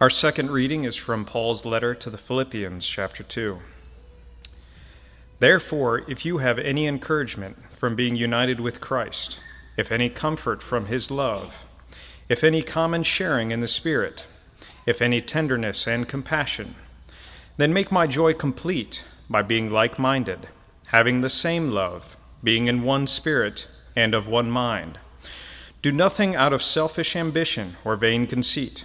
Our second reading is from Paul's letter to the Philippians, chapter 2. Therefore, if you have any encouragement from being united with Christ, if any comfort from his love, if any common sharing in the Spirit, if any tenderness and compassion, then make my joy complete by being like minded, having the same love, being in one spirit and of one mind. Do nothing out of selfish ambition or vain conceit.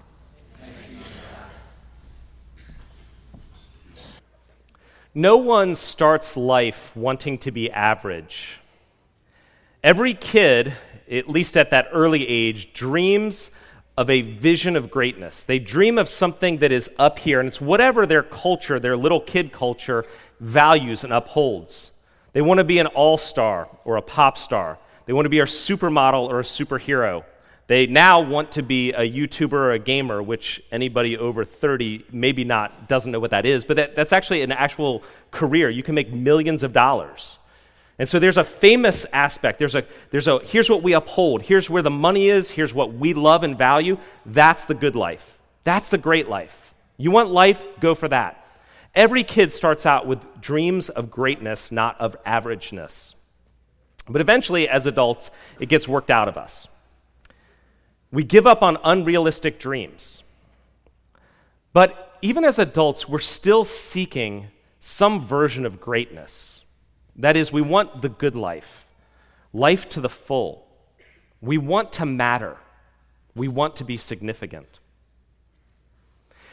No one starts life wanting to be average. Every kid, at least at that early age, dreams of a vision of greatness. They dream of something that is up here, and it's whatever their culture, their little kid culture, values and upholds. They want to be an all star or a pop star. They want to be a supermodel or a superhero. They now want to be a YouTuber or a gamer, which anybody over 30 maybe not doesn't know what that is, but that, that's actually an actual career. You can make millions of dollars. And so there's a famous aspect. There's a, there's a here's what we uphold, here's where the money is, here's what we love and value. That's the good life. That's the great life. You want life? Go for that. Every kid starts out with dreams of greatness, not of averageness. But eventually, as adults, it gets worked out of us. We give up on unrealistic dreams. But even as adults, we're still seeking some version of greatness. That is, we want the good life, life to the full. We want to matter, we want to be significant.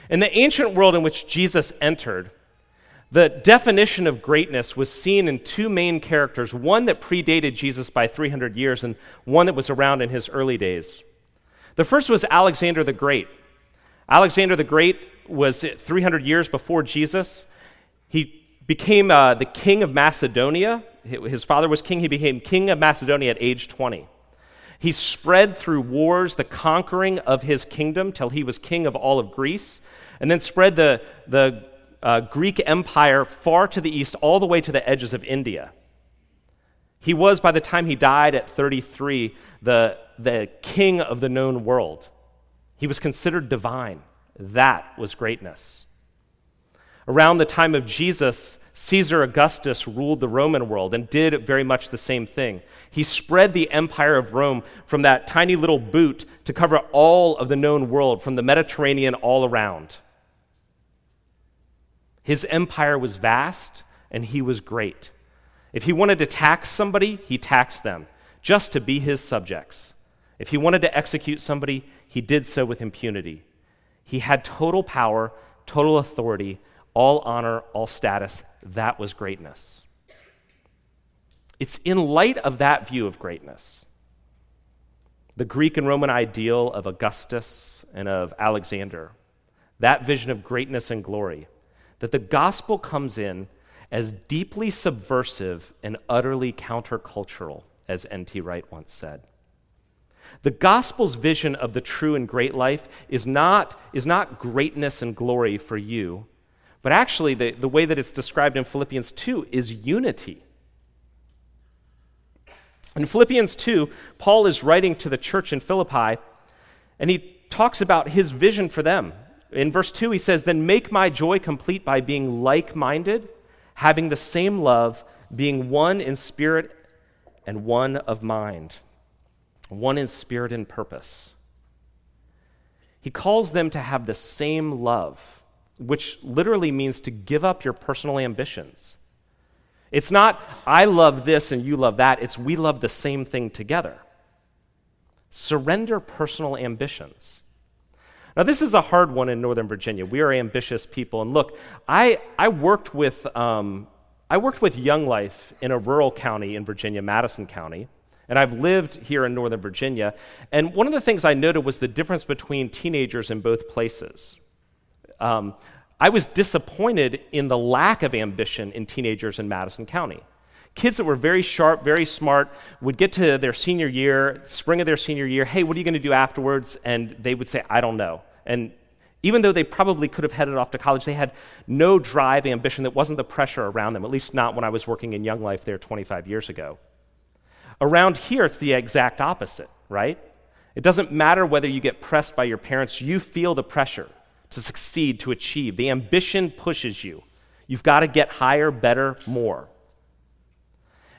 In the ancient world in which Jesus entered, the definition of greatness was seen in two main characters one that predated Jesus by 300 years, and one that was around in his early days. The first was Alexander the Great. Alexander the Great was 300 years before Jesus. He became uh, the king of Macedonia. His father was king. He became king of Macedonia at age 20. He spread through wars the conquering of his kingdom till he was king of all of Greece, and then spread the, the uh, Greek Empire far to the east, all the way to the edges of India. He was, by the time he died at 33, the, the king of the known world. He was considered divine. That was greatness. Around the time of Jesus, Caesar Augustus ruled the Roman world and did very much the same thing. He spread the empire of Rome from that tiny little boot to cover all of the known world, from the Mediterranean all around. His empire was vast and he was great. If he wanted to tax somebody, he taxed them just to be his subjects. If he wanted to execute somebody, he did so with impunity. He had total power, total authority, all honor, all status. That was greatness. It's in light of that view of greatness, the Greek and Roman ideal of Augustus and of Alexander, that vision of greatness and glory, that the gospel comes in as deeply subversive and utterly countercultural, as N.T. Wright once said. The gospel's vision of the true and great life is not, is not greatness and glory for you, but actually, the, the way that it's described in Philippians 2 is unity. In Philippians 2, Paul is writing to the church in Philippi, and he talks about his vision for them. In verse 2, he says, Then make my joy complete by being like minded having the same love, being one in spirit and one of mind, one in spirit and purpose. He calls them to have the same love, which literally means to give up your personal ambitions. It's not, I love this and you love that, it's we love the same thing together. Surrender personal ambitions. Now, this is a hard one in Northern Virginia. We are ambitious people. And look, I, I, worked, with, um, I worked with Young Life in a rural county in Virginia, Madison County. And I've lived here in Northern Virginia. And one of the things I noted was the difference between teenagers in both places. Um, I was disappointed in the lack of ambition in teenagers in Madison County. Kids that were very sharp, very smart, would get to their senior year, spring of their senior year, hey, what are you going to do afterwards? And they would say, I don't know. And even though they probably could have headed off to college, they had no drive, ambition that wasn't the pressure around them, at least not when I was working in Young Life there 25 years ago. Around here, it's the exact opposite, right? It doesn't matter whether you get pressed by your parents, you feel the pressure to succeed, to achieve. The ambition pushes you. You've got to get higher, better, more.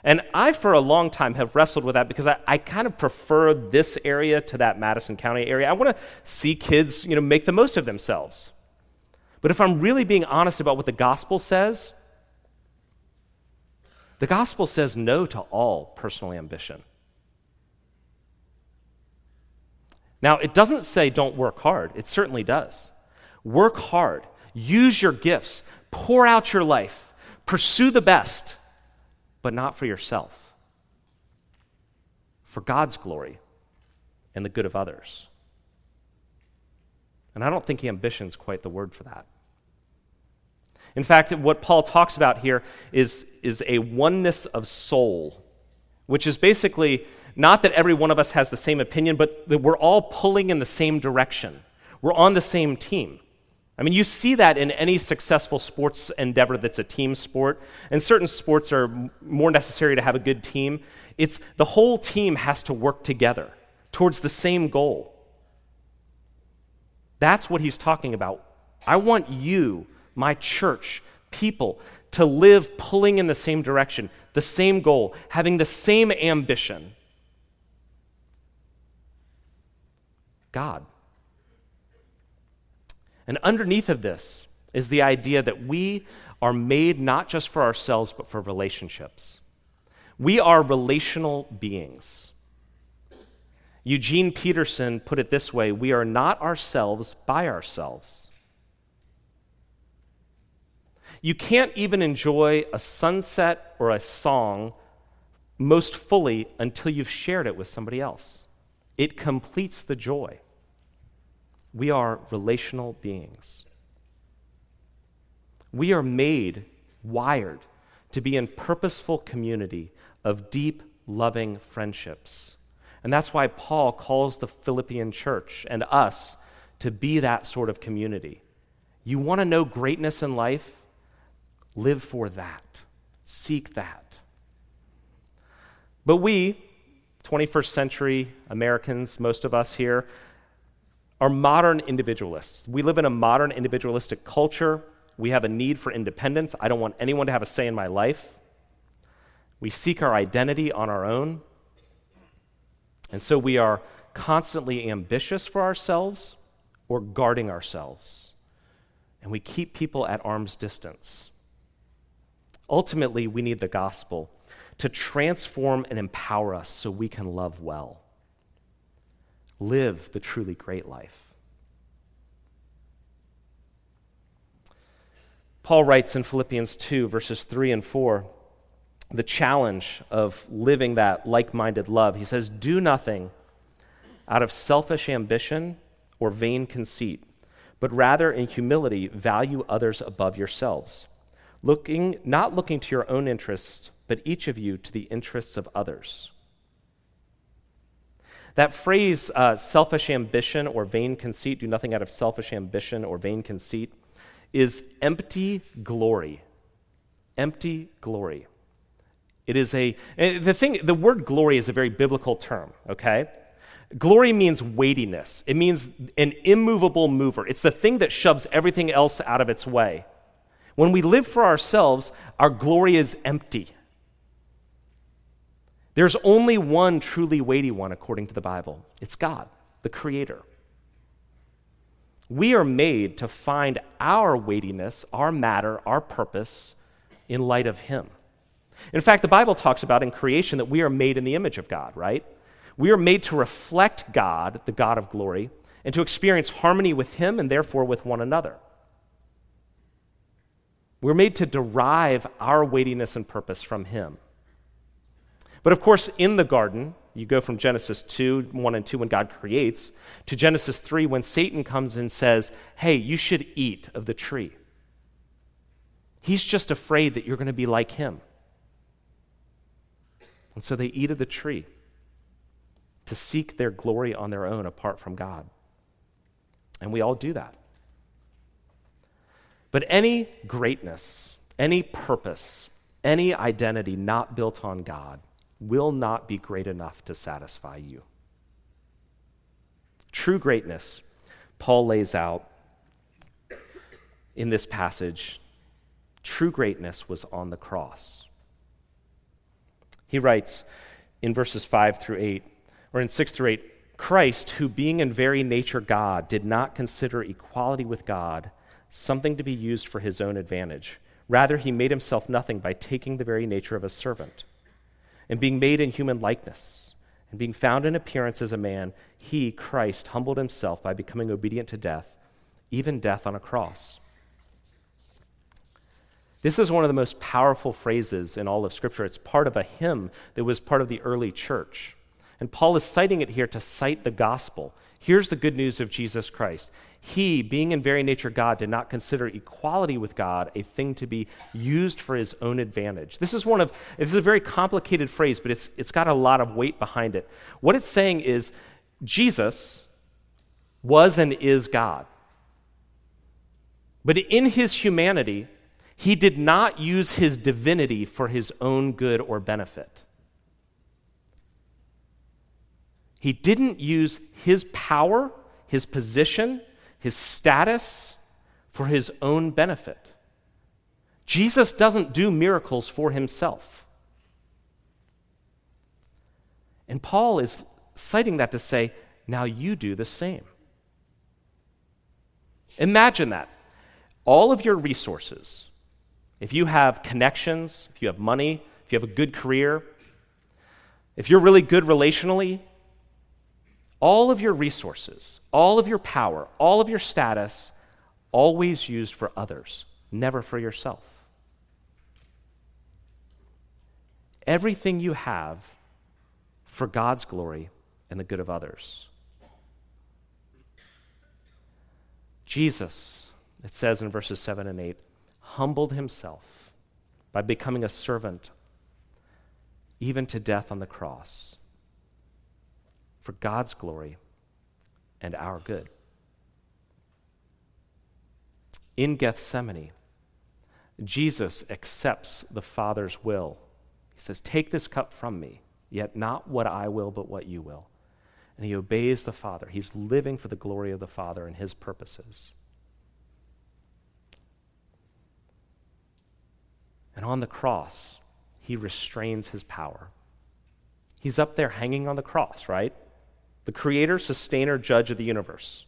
And I, for a long time, have wrestled with that because I, I, kind of prefer this area to that Madison County area. I want to see kids, you know, make the most of themselves. But if I'm really being honest about what the gospel says, the gospel says no to all personal ambition. Now, it doesn't say don't work hard, it certainly does. Work hard, use your gifts, pour out your life, pursue the best, but not for yourself, for God's glory and the good of others. And I don't think ambition is quite the word for that. In fact, what Paul talks about here is, is a oneness of soul, which is basically not that every one of us has the same opinion, but that we're all pulling in the same direction. We're on the same team. I mean, you see that in any successful sports endeavor that's a team sport, and certain sports are more necessary to have a good team. It's the whole team has to work together towards the same goal. That's what he's talking about. I want you, my church, people, to live pulling in the same direction, the same goal, having the same ambition. God. And underneath of this is the idea that we are made not just for ourselves, but for relationships. We are relational beings. Eugene Peterson put it this way we are not ourselves by ourselves. You can't even enjoy a sunset or a song most fully until you've shared it with somebody else. It completes the joy. We are relational beings. We are made, wired, to be in purposeful community of deep, loving friendships. And that's why Paul calls the Philippian church and us to be that sort of community. You want to know greatness in life? Live for that. Seek that. But we, 21st century Americans, most of us here, are modern individualists. We live in a modern individualistic culture. We have a need for independence. I don't want anyone to have a say in my life. We seek our identity on our own. And so we are constantly ambitious for ourselves or guarding ourselves. And we keep people at arm's distance. Ultimately, we need the gospel to transform and empower us so we can love well live the truly great life. Paul writes in Philippians 2, verses 3 and 4, the challenge of living that like minded love. He says, Do nothing out of selfish ambition or vain conceit, but rather in humility value others above yourselves, looking, not looking to your own interests, but each of you to the interests of others. That phrase, uh, selfish ambition or vain conceit, do nothing out of selfish ambition or vain conceit, is empty glory. Empty glory. It is a, the thing, the word glory is a very biblical term, okay? Glory means weightiness, it means an immovable mover. It's the thing that shoves everything else out of its way. When we live for ourselves, our glory is empty. There's only one truly weighty one according to the Bible it's God, the Creator. We are made to find our weightiness, our matter, our purpose in light of Him. In fact, the Bible talks about in creation that we are made in the image of God, right? We are made to reflect God, the God of glory, and to experience harmony with Him and therefore with one another. We're made to derive our weightiness and purpose from Him. But of course, in the garden, you go from Genesis 2, 1 and 2, when God creates, to Genesis 3, when Satan comes and says, Hey, you should eat of the tree. He's just afraid that you're going to be like him. And so they eat of the tree to seek their glory on their own apart from God. And we all do that. But any greatness, any purpose, any identity not built on God will not be great enough to satisfy you. True greatness, Paul lays out in this passage, true greatness was on the cross. He writes in verses 5 through 8, or in 6 through 8, Christ, who being in very nature God, did not consider equality with God something to be used for his own advantage. Rather, he made himself nothing by taking the very nature of a servant and being made in human likeness, and being found in appearance as a man, he, Christ, humbled himself by becoming obedient to death, even death on a cross. This is one of the most powerful phrases in all of Scripture. It's part of a hymn that was part of the early church. And Paul is citing it here to cite the gospel. Here's the good news of Jesus Christ. He, being in very nature God, did not consider equality with God a thing to be used for his own advantage. This is one of this is a very complicated phrase, but it's it's got a lot of weight behind it. What it's saying is Jesus was and is God. But in his humanity, he did not use his divinity for his own good or benefit. He didn't use his power, his position, his status for his own benefit. Jesus doesn't do miracles for himself. And Paul is citing that to say, now you do the same. Imagine that. All of your resources, if you have connections, if you have money, if you have a good career, if you're really good relationally, all of your resources, all of your power, all of your status, always used for others, never for yourself. Everything you have for God's glory and the good of others. Jesus, it says in verses 7 and 8, humbled himself by becoming a servant, even to death on the cross for God's glory and our good. In Gethsemane, Jesus accepts the Father's will. He says, Take this cup from me, yet not what I will, but what you will. And he obeys the Father. He's living for the glory of the Father and his purposes. And on the cross, he restrains his power. He's up there hanging on the cross, right? The creator, sustainer, judge of the universe.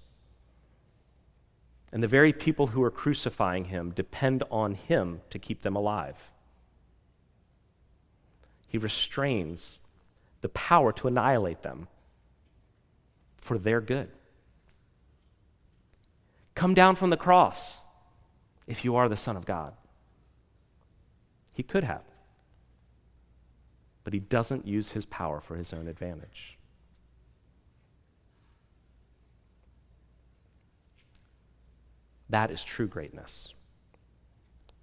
And the very people who are crucifying him depend on him to keep them alive. He restrains the power to annihilate them for their good. Come down from the cross if you are the Son of God. He could have, but he doesn't use his power for his own advantage. That is true greatness.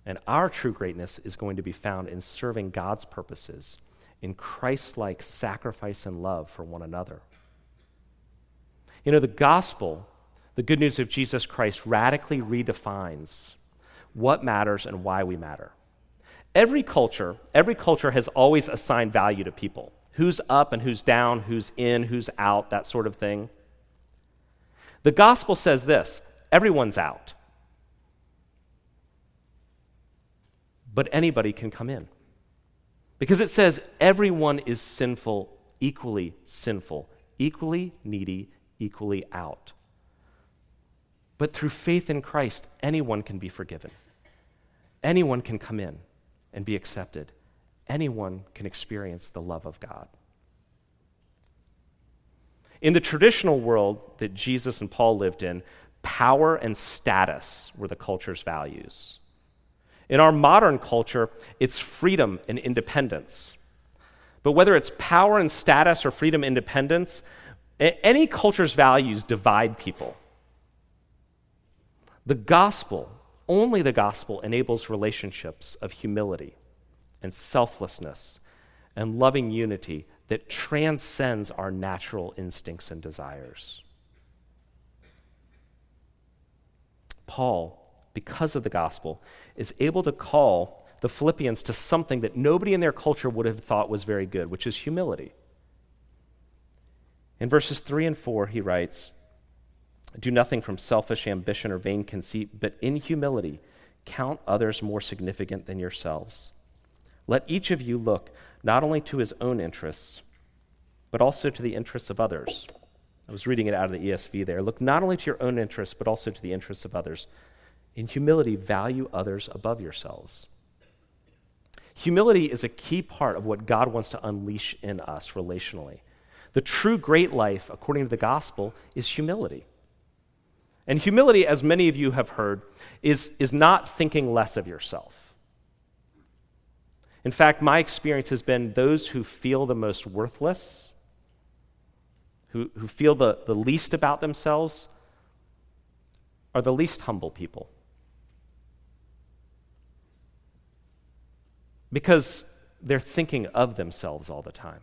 And our true greatness is going to be found in serving God's purposes, in Christ like sacrifice and love for one another. You know, the gospel, the good news of Jesus Christ, radically redefines what matters and why we matter. Every culture, every culture has always assigned value to people who's up and who's down, who's in, who's out, that sort of thing. The gospel says this everyone's out. But anybody can come in. Because it says everyone is sinful, equally sinful, equally needy, equally out. But through faith in Christ, anyone can be forgiven. Anyone can come in and be accepted. Anyone can experience the love of God. In the traditional world that Jesus and Paul lived in, power and status were the culture's values. In our modern culture, it's freedom and independence. But whether it's power and status or freedom and independence, any culture's values divide people. The gospel, only the gospel, enables relationships of humility and selflessness and loving unity that transcends our natural instincts and desires. Paul, because of the gospel, is able to call the Philippians to something that nobody in their culture would have thought was very good, which is humility. In verses 3 and 4, he writes, Do nothing from selfish ambition or vain conceit, but in humility count others more significant than yourselves. Let each of you look not only to his own interests, but also to the interests of others. I was reading it out of the ESV there. Look not only to your own interests, but also to the interests of others. In humility, value others above yourselves. Humility is a key part of what God wants to unleash in us relationally. The true great life, according to the gospel, is humility. And humility, as many of you have heard, is, is not thinking less of yourself. In fact, my experience has been those who feel the most worthless, who, who feel the, the least about themselves, are the least humble people. Because they're thinking of themselves all the time.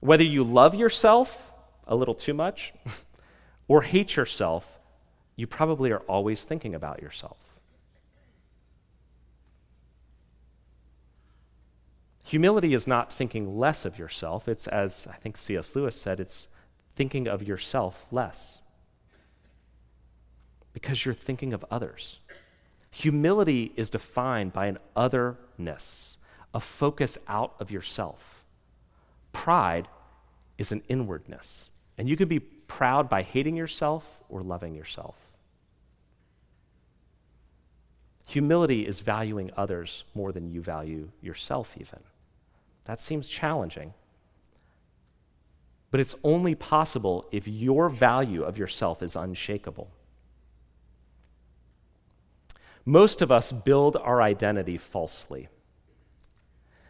Whether you love yourself a little too much or hate yourself, you probably are always thinking about yourself. Humility is not thinking less of yourself. It's, as I think C.S. Lewis said, it's thinking of yourself less because you're thinking of others. Humility is defined by an otherness, a focus out of yourself. Pride is an inwardness, and you can be proud by hating yourself or loving yourself. Humility is valuing others more than you value yourself, even. That seems challenging. But it's only possible if your value of yourself is unshakable. Most of us build our identity falsely.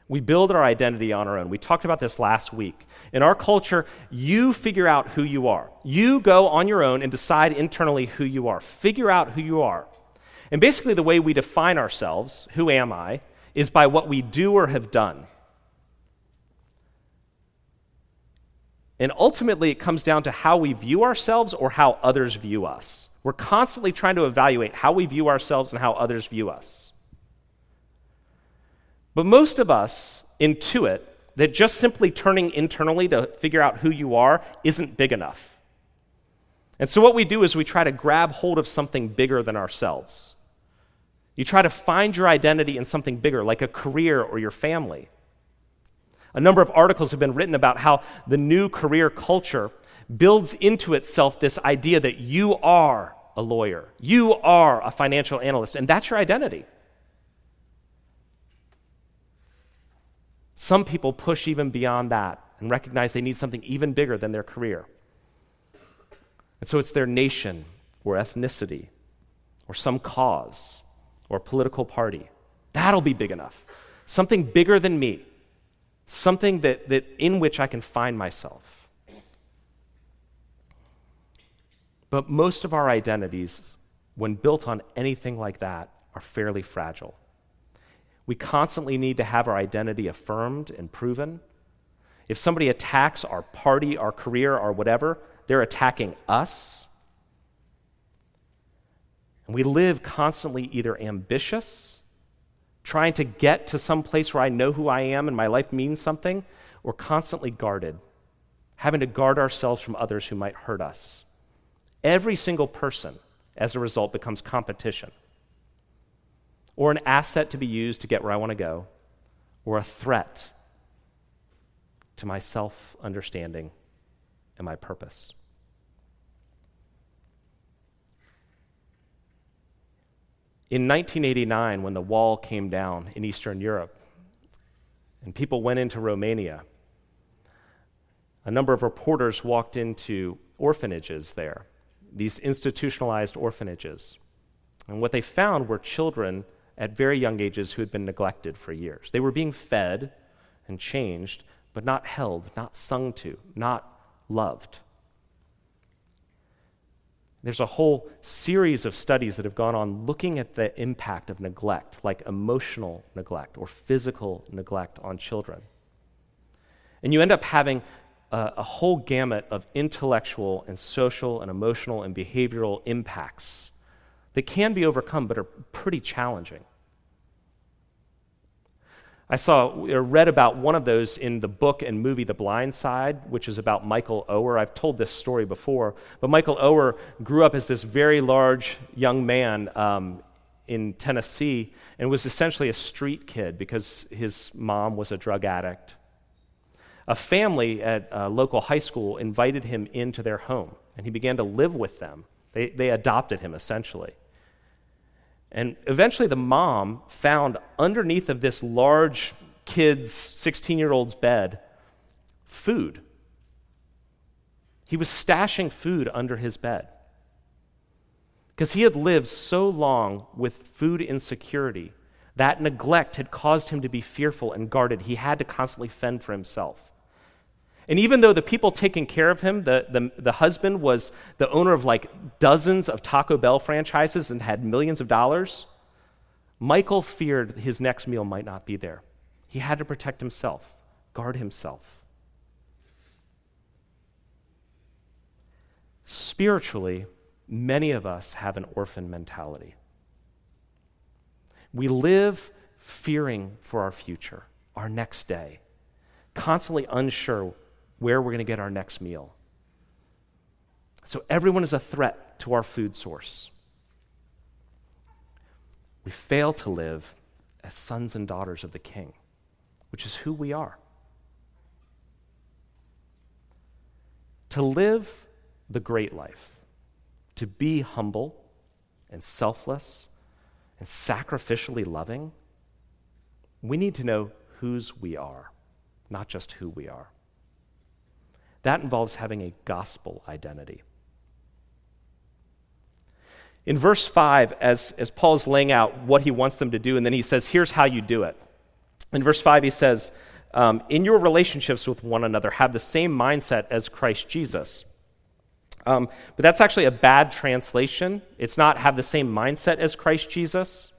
We build our identity on our own. We talked about this last week. In our culture, you figure out who you are. You go on your own and decide internally who you are. Figure out who you are. And basically, the way we define ourselves, who am I, is by what we do or have done. And ultimately, it comes down to how we view ourselves or how others view us. We're constantly trying to evaluate how we view ourselves and how others view us. But most of us intuit that just simply turning internally to figure out who you are isn't big enough. And so, what we do is we try to grab hold of something bigger than ourselves. You try to find your identity in something bigger, like a career or your family. A number of articles have been written about how the new career culture builds into itself this idea that you are a lawyer, you are a financial analyst, and that's your identity. Some people push even beyond that and recognize they need something even bigger than their career. And so it's their nation or ethnicity or some cause or political party. That'll be big enough. Something bigger than me something that, that in which I can find myself. But most of our identities, when built on anything like that, are fairly fragile. We constantly need to have our identity affirmed and proven. If somebody attacks our party, our career, or whatever, they're attacking us. And we live constantly either ambitious trying to get to some place where I know who I am and my life means something, or constantly guarded, having to guard ourselves from others who might hurt us. Every single person, as a result, becomes competition, or an asset to be used to get where I want to go, or a threat to my self understanding and my purpose. In 1989, when the wall came down in Eastern Europe and people went into Romania, a number of reporters walked into orphanages there, these institutionalized orphanages. And what they found were children at very young ages who had been neglected for years. They were being fed and changed, but not held, not sung to, not loved. There's a whole series of studies that have gone on looking at the impact of neglect, like emotional neglect or physical neglect on children. And you end up having a, a, whole gamut of intellectual and social and emotional and behavioral impacts that can be overcome but are pretty challenging. I saw or read about one of those in the book and movie The Blind Side, which is about Michael Oher. I've told this story before, but Michael Oher grew up as this very large young man um, in Tennessee and was essentially a street kid because his mom was a drug addict. A family at a local high school invited him into their home, and he began to live with them. They, they adopted him essentially. And eventually, the mom found underneath of this large kid's 16 year old's bed food. He was stashing food under his bed. Because he had lived so long with food insecurity, that neglect had caused him to be fearful and guarded. He had to constantly fend for himself. And even though the people taking care of him, the, the, the, husband was the owner of like dozens of Taco Bell franchises and had millions of dollars, Michael feared his next meal might not be there. He had to protect himself, guard himself. Spiritually, many of us have an orphan mentality. We live fearing for our future, our next day, constantly unsure where we're going to get our next meal. So everyone is a threat to our food source. We fail to live as sons and daughters of the King, which is who we are. To live the great life, to be humble and selfless and sacrificially loving, we need to know whose we are, not just who we are. That involves having a gospel identity. In verse 5, as, as Paul is laying out what he wants them to do, and then he says, Here's how you do it. In verse 5, he says, um, In your relationships with one another, have the same mindset as Christ Jesus. Um, but that's actually a bad translation. It's not have the same mindset as Christ Jesus.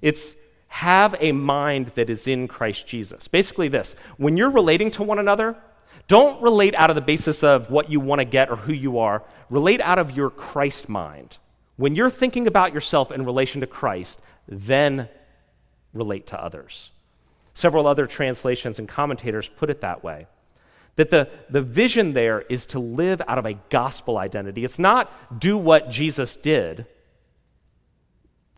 It's have a mind that is in Christ Jesus. Basically, this when you're relating to one another, don't relate out of the basis of what you want to get or who you are. Relate out of your Christ mind. When you're thinking about yourself in relation to Christ, then relate to others. Several other translations and commentators put it that way. That the, the vision there is to live out of a gospel identity. It's not do what Jesus did,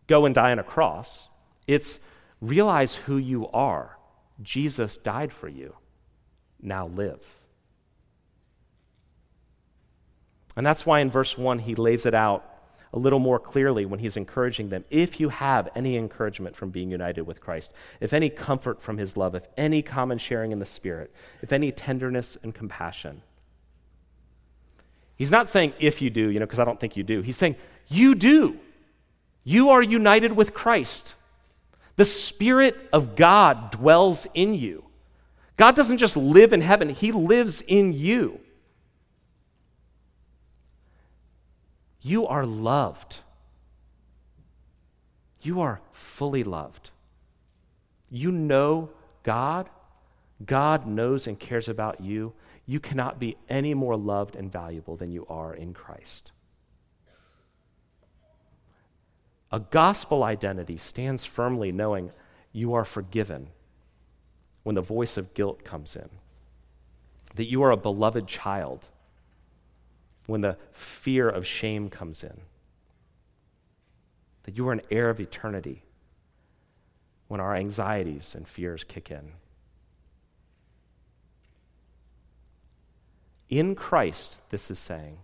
go and die on a cross. It's realize who you are. Jesus died for you. Now live. And that's why in verse 1 he lays it out a little more clearly when he's encouraging them. If you have any encouragement from being united with Christ, if any comfort from his love, if any common sharing in the Spirit, if any tenderness and compassion. He's not saying if you do, you know, because I don't think you do. He's saying you do. You are united with Christ. The Spirit of God dwells in you. God doesn't just live in heaven, He lives in you. You are loved. You are fully loved. You know God. God knows and cares about you. You cannot be any more loved and valuable than you are in Christ. A gospel identity stands firmly knowing you are forgiven when the voice of guilt comes in, that you are a beloved child when the fear of shame comes in. That you are an heir of eternity when our anxieties and fears kick in. In Christ, this is saying,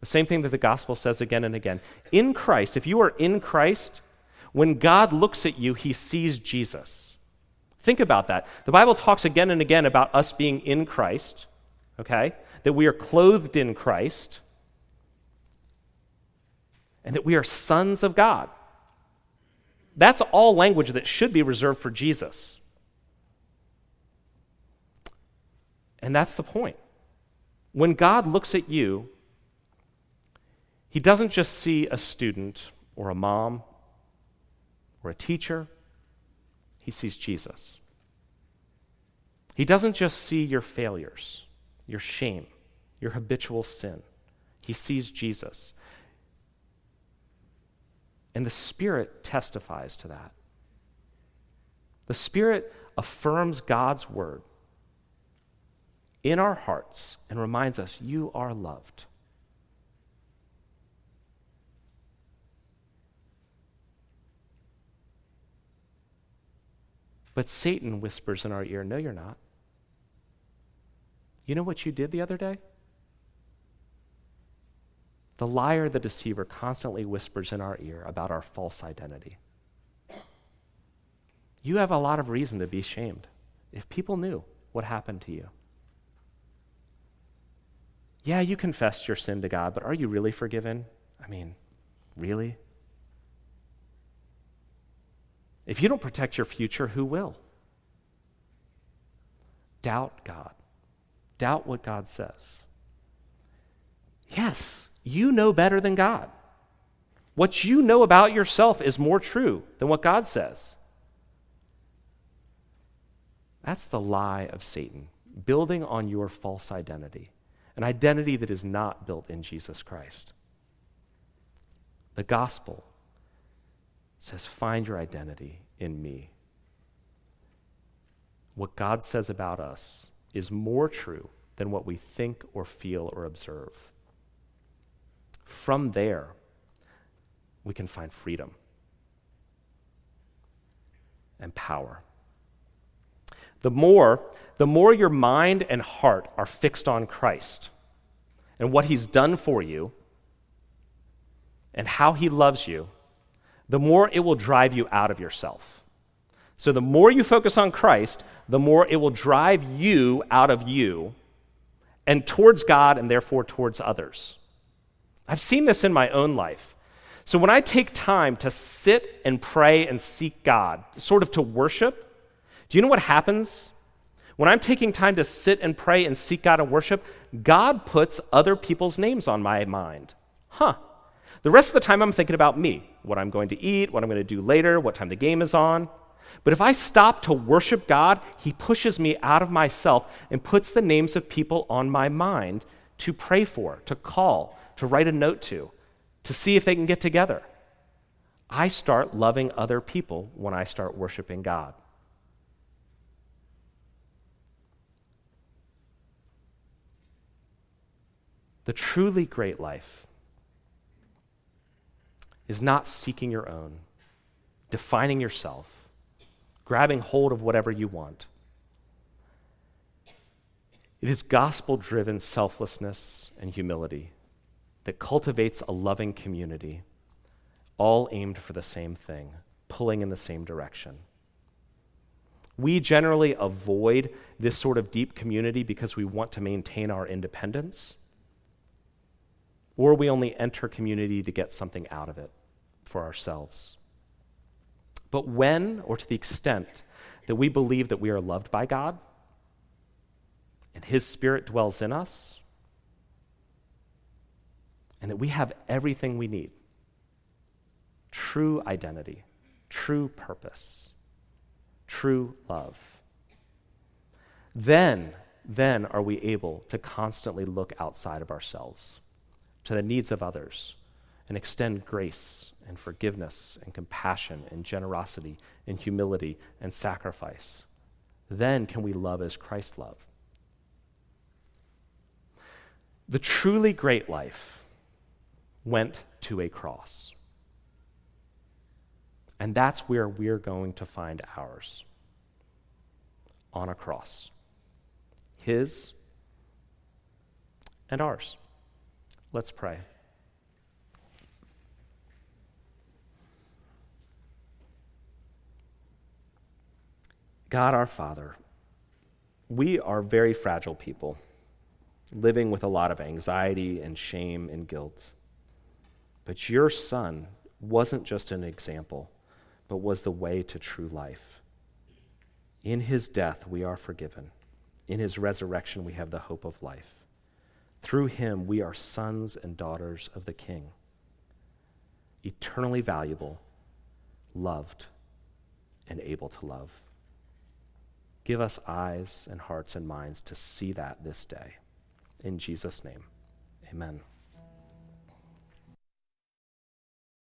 The same thing that the gospel says again and again. In Christ, if you are in Christ, when God looks at you, he sees Jesus. Think about that. The Bible talks again and again about us being in Christ, okay? That we are clothed in Christ, and that we are sons of God. That's all language that should be reserved for Jesus. And that's the point. When God looks at you, he doesn't just see a student or a mom or a teacher, he sees Jesus. He doesn't just see your failures, your shame, your habitual sin. He sees Jesus. And the Spirit testifies to that. The Spirit affirms God's word in our hearts and reminds us, You are loved. But Satan whispers in our ear, No, you're not. You know what you did the other day? The liar, the deceiver, constantly whispers in our ear about our false identity. You have a lot of reason to be shamed if people knew what happened to you. Yeah, you confessed your sin to God, but are you really forgiven? I mean, really? If you don't protect your future, who will? Doubt God. Doubt what God says. Yes, you know better than God. What you know about yourself is more true than what God says. That's the lie of Satan, building on your false identity, an identity that is not built in Jesus Christ. The gospel says, Find your identity in me. What God says about us is more true than what we think or feel or observe. From there, we can find freedom and power. The more, the more your mind and heart are fixed on Christ and what he's done for you and how he loves you, the more it will drive you out of yourself. So, the more you focus on Christ, the more it will drive you out of you and towards God and therefore towards others. I've seen this in my own life. So, when I take time to sit and pray and seek God, sort of to worship, do you know what happens? When I'm taking time to sit and pray and seek God and worship, God puts other people's names on my mind. Huh, the rest of the time, I'm thinking about me what I'm going to eat, what I'm going to do later, what time the game is on. But if I stop to worship God, He pushes me out of myself and puts the names of people on my mind to pray for, to call, to write a note to, to see if they can get together. I start loving other people when I start worshiping God. The truly great life is not seeking your own, defining yourself, grabbing hold of whatever you want. It is gospel driven selflessness and humility that cultivates a loving community, all aimed for the same thing, pulling in the same direction. We generally avoid this sort of deep community because we want to maintain our independence, or we only enter community to get something out of it for ourselves. But when, or to the extent, that we believe that we are loved by God and His Spirit dwells in us, and that we have everything we need true identity, true purpose, true love then, then are we able to constantly look outside of ourselves to the needs of others and extend grace and forgiveness and compassion and generosity and humility and sacrifice. Then can we love as Christ loved. The truly great life went to a cross. And that's where we're going to find ours on a cross. His and ours. Let's pray. God our Father, we are very fragile people, living with a lot of anxiety and shame and guilt. But your Son wasn't just an example, but was the way to true life. In his death, we are forgiven. In his resurrection, we have the hope of life. Through him, we are sons and daughters of the King, eternally valuable, loved, and able to love. Give us eyes and hearts and minds to see that this day. In Jesus' name, amen.